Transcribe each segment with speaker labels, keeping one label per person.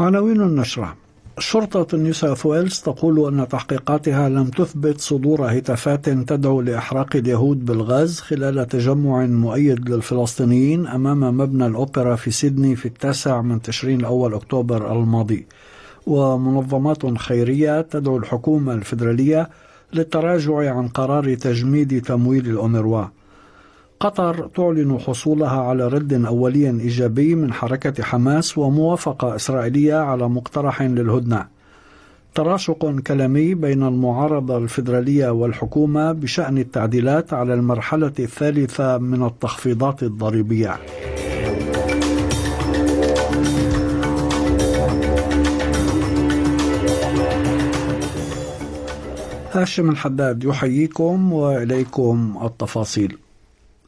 Speaker 1: عناوين النشرة. شرطة نيو ساوث ويلز تقول أن تحقيقاتها لم تثبت صدور هتافات تدعو لإحراق اليهود بالغاز خلال تجمع مؤيد للفلسطينيين أمام مبنى الأوبرا في سيدني في التاسع من تشرين الأول أكتوبر الماضي. ومنظمات خيرية تدعو الحكومة الفيدرالية للتراجع عن قرار تجميد تمويل الأونروا. قطر تعلن حصولها على رد أولي إيجابي من حركة حماس وموافقة إسرائيلية على مقترح للهدنة تراشق كلامي بين المعارضة الفيدرالية والحكومة بشأن التعديلات على المرحلة الثالثة من التخفيضات الضريبية هاشم الحداد يحييكم وإليكم التفاصيل.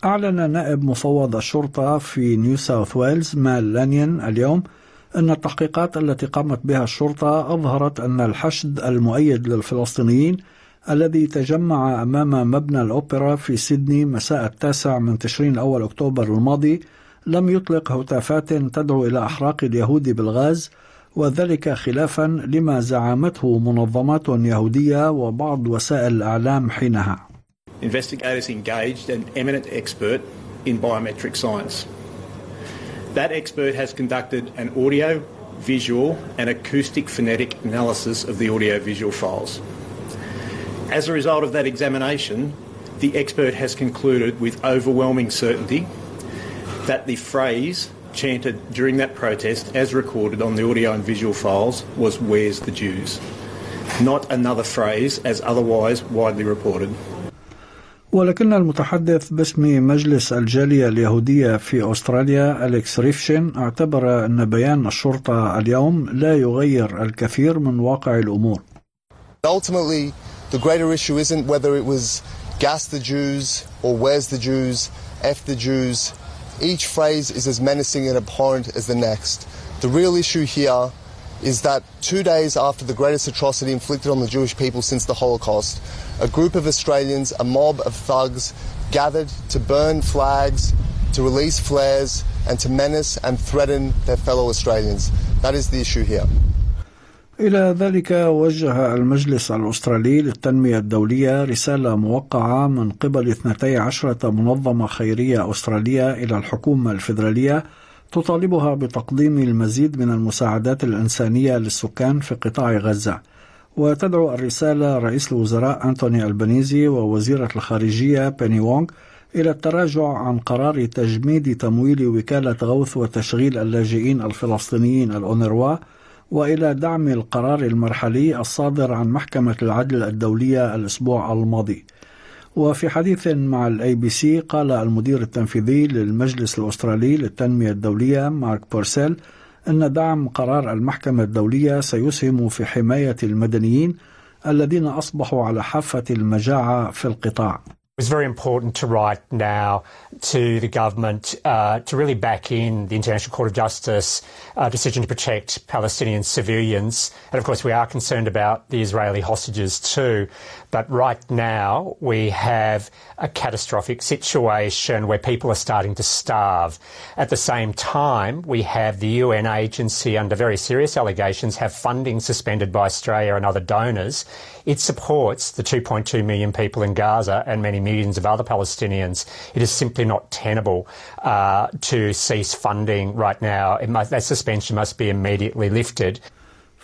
Speaker 1: أعلن نائب مفوض الشرطة في نيو ساوث ويلز مال لانيون اليوم أن التحقيقات التي قامت بها الشرطة أظهرت أن الحشد المؤيد للفلسطينيين الذي تجمع أمام مبنى الأوبرا في سيدني مساء التاسع من تشرين اول أكتوبر الماضي لم يطلق هتافات تدعو إلى أحراق اليهود بالغاز وذلك خلافا لما زعمته منظمات يهودية وبعض وسائل الإعلام حينها.
Speaker 2: Investigators engaged an eminent expert in biometric science. That expert has conducted an audio, visual, and acoustic phonetic analysis of the audio visual files. As a result of that examination, the expert has concluded with overwhelming certainty that the phrase chanted during that protest, as recorded on the audio and visual files, was Where's the Jews? Not another phrase as otherwise widely reported.
Speaker 1: ولكن المتحدث باسم مجلس الجالية اليهودية في أستراليا أليكس ريفشن اعتبر أن بيان الشرطة اليوم لا يغير الكثير من واقع الأمور.
Speaker 3: Ultimately, the greater issue isn't whether it was gas the Jews or where's the Jews, F the Jews, each phrase is as menacing and abhorrent as the next. The real issue here is that two days after the greatest atrocity inflicted on the Jewish people since the Holocaust, a group of Australians, a mob of thugs, gathered to burn flags, to release flares, and to menace and threaten their fellow Australians. That is the issue here.
Speaker 1: إلى ذلك وجه المجلس الأسترالي للتنمية الدولية رسالة موقعة من قبل 12 منظمة خيرية أسترالية إلى الحكومة الفيدرالية تطالبها بتقديم المزيد من المساعدات الإنسانية للسكان في قطاع غزة وتدعو الرسالة رئيس الوزراء أنتوني ألبانيزي ووزيرة الخارجية بيني وونغ إلى التراجع عن قرار تجميد تمويل وكالة غوث وتشغيل اللاجئين الفلسطينيين الأونروا وإلى دعم القرار المرحلي الصادر عن محكمة العدل الدولية الأسبوع الماضي. وفي حديث مع ال ABC قال المدير التنفيذي للمجلس الأسترالي للتنمية الدولية مارك بورسيل إن دعم قرار المحكمة الدولية سيسهم في حماية المدنيين الذين أصبحوا على حافة المجاعة في القطاع.
Speaker 4: It's very important to write now to the government uh, to really back in the International Court of Justice uh, decision to protect Palestinian civilians. And of course, we are concerned about the Israeli hostages too. But right now, we have a catastrophic situation where people are starting to starve. At the same time, we have the UN agency under very serious allegations have funding suspended by Australia and other donors. It supports the 2.2 million people in Gaza and many millions of other Palestinians. It is simply not tenable uh, to cease funding right now. Must, that suspension must be immediately lifted.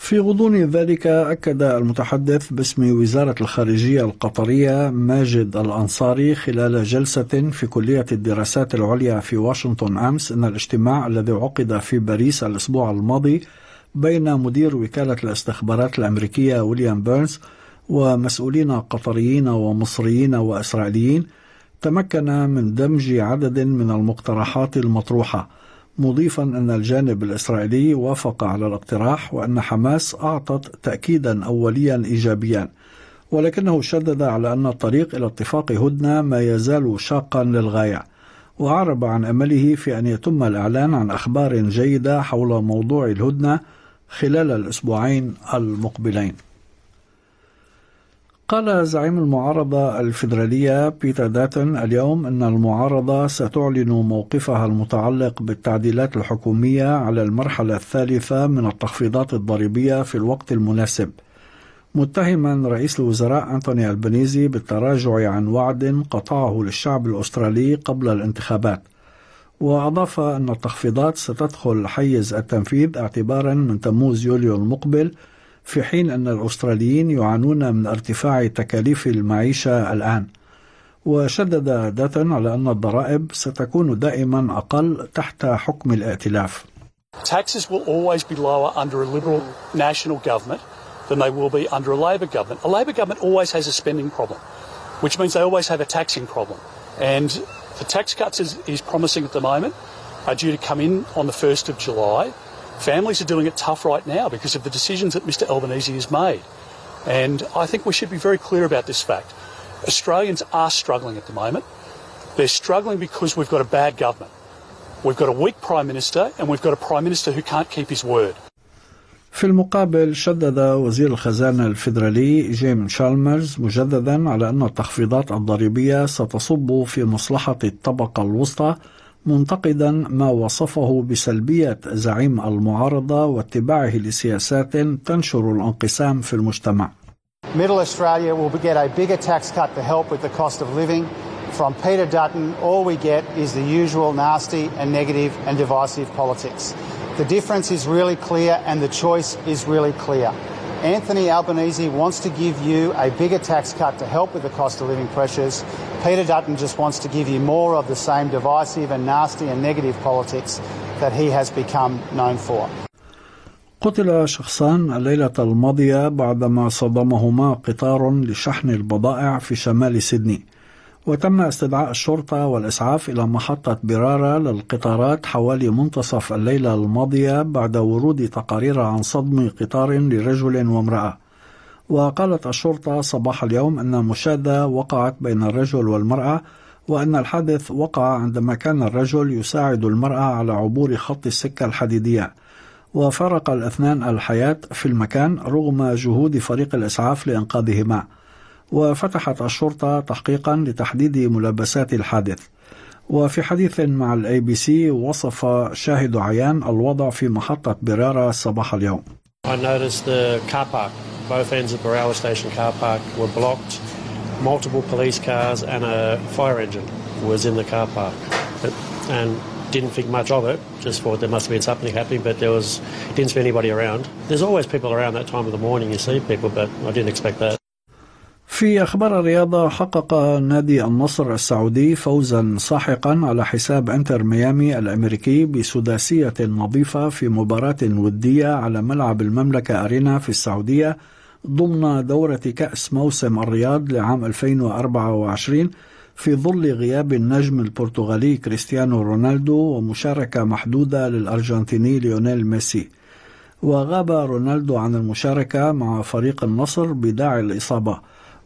Speaker 1: في غضون ذلك أكد المتحدث باسم وزارة الخارجية القطرية ماجد الأنصاري خلال جلسة في كلية الدراسات العليا في واشنطن أمس أن الاجتماع الذي عقد في باريس الأسبوع الماضي بين مدير وكالة الاستخبارات الأمريكية ويليام بيرنز ومسؤولين قطريين ومصريين وإسرائيليين تمكن من دمج عدد من المقترحات المطروحة مضيفا أن الجانب الإسرائيلي وافق على الاقتراح وأن حماس أعطت تأكيدا أوليا إيجابيا ولكنه شدد على أن الطريق إلى اتفاق هدنة ما يزال شاقا للغاية. وأعرب عن أمله في أن يتم الإعلان عن أخبار جيدة حول موضوع الهدنة خلال الأسبوعين المقبلين. قال زعيم المعارضة الفيدرالية بيتر داتن اليوم أن المعارضة ستعلن موقفها المتعلق بالتعديلات الحكومية على المرحلة الثالثة من التخفيضات الضريبية في الوقت المناسب. متهما رئيس الوزراء أنتوني ألبنيزي بالتراجع عن وعد قطعه للشعب الأسترالي قبل الانتخابات. وأضاف أن التخفيضات ستدخل حيز التنفيذ اعتبارا من تموز يوليو المقبل في حين أن الأستراليين يعانون من ارتفاع تكاليف المعيشة الآن وشدد داتن على أن الضرائب ستكون دائما أقل تحت حكم الائتلاف
Speaker 5: Taxes will always be lower under a Liberal national government than they will be under a Labor government. A Labor government always has a spending problem, which means they always have a taxing problem. And the tax cuts is, is promising at the moment are due to come in on the 1st of July. Families are doing it tough right now because of the decisions that Mr Albanese has made. And I think we should be very clear about this fact. Australians are struggling at the moment. They're struggling because we've got a bad government. We've got a weak Prime Minister and we've got a Prime Minister who can't keep his word.
Speaker 1: في المقابل شدد وزير الخزانة الفيدرالي جيم شالمرز مجددا على أن التخفيضات الضريبية ستصب في مصلحة الطبقة الوسطى منتقدا ما وصفه بسلبية زعيم المعارضة واتباعه لسياسات تنشر الانقسام في المجتمع.
Speaker 6: Middle Australia will get a bigger tax cut to help with the cost of living. From Peter Dutton, all we get is the usual nasty and negative and divisive politics. The difference is really clear and the choice is really clear. Anthony Albanese wants to give you a bigger tax cut to help with the cost of living pressures. Peter Dutton just wants to give you more of the same divisive and nasty and negative politics that he has become known for.
Speaker 1: قتل شخصان الليلة الماضية بعدما صدمهما قطار لشحن البضائع في شمال سيدني. وتم استدعاء الشرطة والإسعاف إلى محطة برارة للقطارات حوالي منتصف الليلة الماضية بعد ورود تقارير عن صدم قطار لرجل وامرأة. وقالت الشرطة صباح اليوم أن مشادة وقعت بين الرجل والمرأة وأن الحادث وقع عندما كان الرجل يساعد المرأة على عبور خط السكة الحديدية. وفارق الاثنان الحياة في المكان رغم جهود فريق الإسعاف لإنقاذهما. وفتحت الشرطة تحقيقا لتحديد ملابسات الحادث وفي حديث مع ال ABC وصف شاهد عيان الوضع في محطة برارة صباح اليوم.
Speaker 7: I noticed the car park, both ends of Baralla Station car park were blocked. Multiple police cars and a fire engine was in the car park. And didn't think much of it, just thought there must have been something happening, but there was, didn't see anybody around. There's always people around that time of the morning, you see people, but I didn't expect that.
Speaker 1: في أخبار الرياضة حقق نادي النصر السعودي فوزا ساحقا على حساب إنتر ميامي الأمريكي بسداسية نظيفة في مباراة ودية على ملعب المملكة أرينا في السعودية ضمن دورة كأس موسم الرياض لعام 2024 في ظل غياب النجم البرتغالي كريستيانو رونالدو ومشاركة محدودة للأرجنتيني ليونيل ميسي. وغاب رونالدو عن المشاركة مع فريق النصر بداعي الإصابة.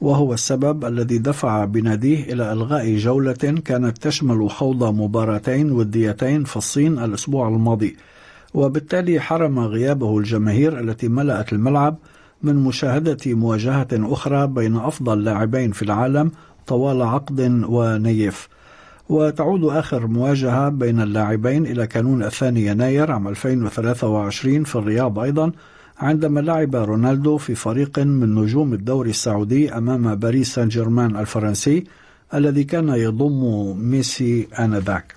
Speaker 1: وهو السبب الذي دفع بناديه إلى إلغاء جولة كانت تشمل خوض مباراتين وديتين في الصين الأسبوع الماضي. وبالتالي حرم غيابه الجماهير التي ملأت الملعب من مشاهدة مواجهة أخرى بين أفضل لاعبين في العالم طوال عقد ونيف. وتعود آخر مواجهة بين اللاعبين إلى كانون الثاني يناير عام 2023 في الرياض أيضا عندما لعب رونالدو في فريق من نجوم الدوري السعودي أمام باريس سان جيرمان الفرنسي الذي كان يضم ميسي آنذاك.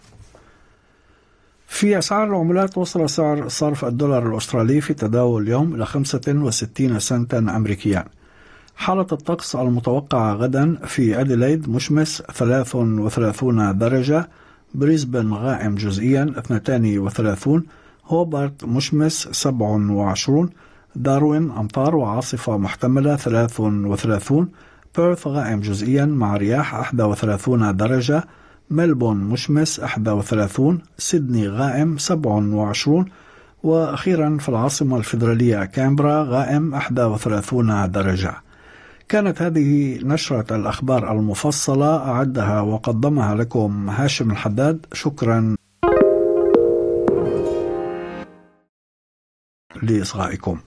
Speaker 1: في أسعار العملات وصل سعر صرف الدولار الأسترالي في تداول اليوم إلى 65 سنتا أمريكيا. حالة الطقس المتوقعة غدا في أديلايد مشمس 33 درجة بريسبن غائم جزئيا 32 هوبارت مشمس 27 داروين أمطار وعاصفة محتملة 33 بيرث غائم جزئيا مع رياح 31 درجة ملبون مشمس 31 سيدني غائم 27 وأخيرا في العاصمة الفيدرالية كامبرا غائم 31 درجة. كانت هذه نشرة الأخبار المفصلة أعدها وقدمها لكم هاشم الحداد. شكرا. لإصغائكم.